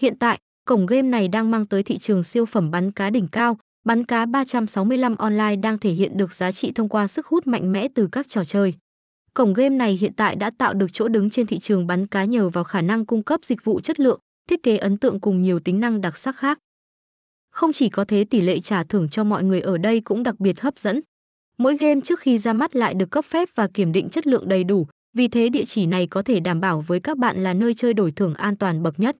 Hiện tại, cổng game này đang mang tới thị trường siêu phẩm bắn cá đỉnh cao, bắn cá 365 online đang thể hiện được giá trị thông qua sức hút mạnh mẽ từ các trò chơi. Cổng game này hiện tại đã tạo được chỗ đứng trên thị trường bắn cá nhờ vào khả năng cung cấp dịch vụ chất lượng, thiết kế ấn tượng cùng nhiều tính năng đặc sắc khác. Không chỉ có thế tỷ lệ trả thưởng cho mọi người ở đây cũng đặc biệt hấp dẫn. Mỗi game trước khi ra mắt lại được cấp phép và kiểm định chất lượng đầy đủ, vì thế địa chỉ này có thể đảm bảo với các bạn là nơi chơi đổi thưởng an toàn bậc nhất.